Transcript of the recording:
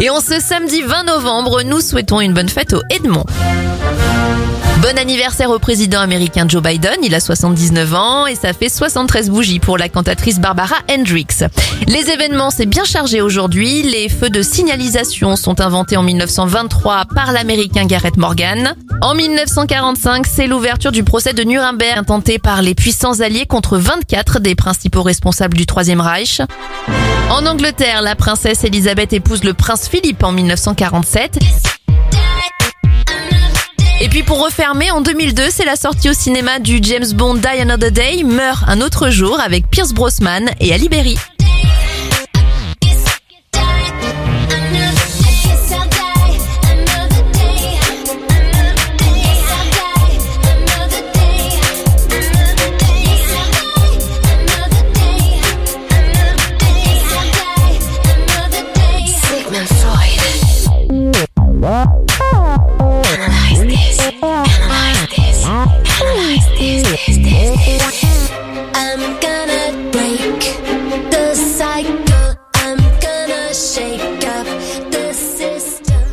Et en ce samedi 20 novembre, nous souhaitons une bonne fête au Edmond. Bon anniversaire au président américain Joe Biden, il a 79 ans et ça fait 73 bougies pour la cantatrice Barbara Hendricks. Les événements, c'est bien chargé aujourd'hui. Les feux de signalisation sont inventés en 1923 par l'américain Garrett Morgan. En 1945, c'est l'ouverture du procès de Nuremberg intenté par les puissants alliés contre 24 des principaux responsables du Troisième Reich. En Angleterre, la princesse Elisabeth épouse le prince Philippe en 1947. Puis pour refermer, en 2002, c'est la sortie au cinéma du James Bond Die Another Day, Meurt un autre jour avec Pierce Brosnan et Ali Berry. I'm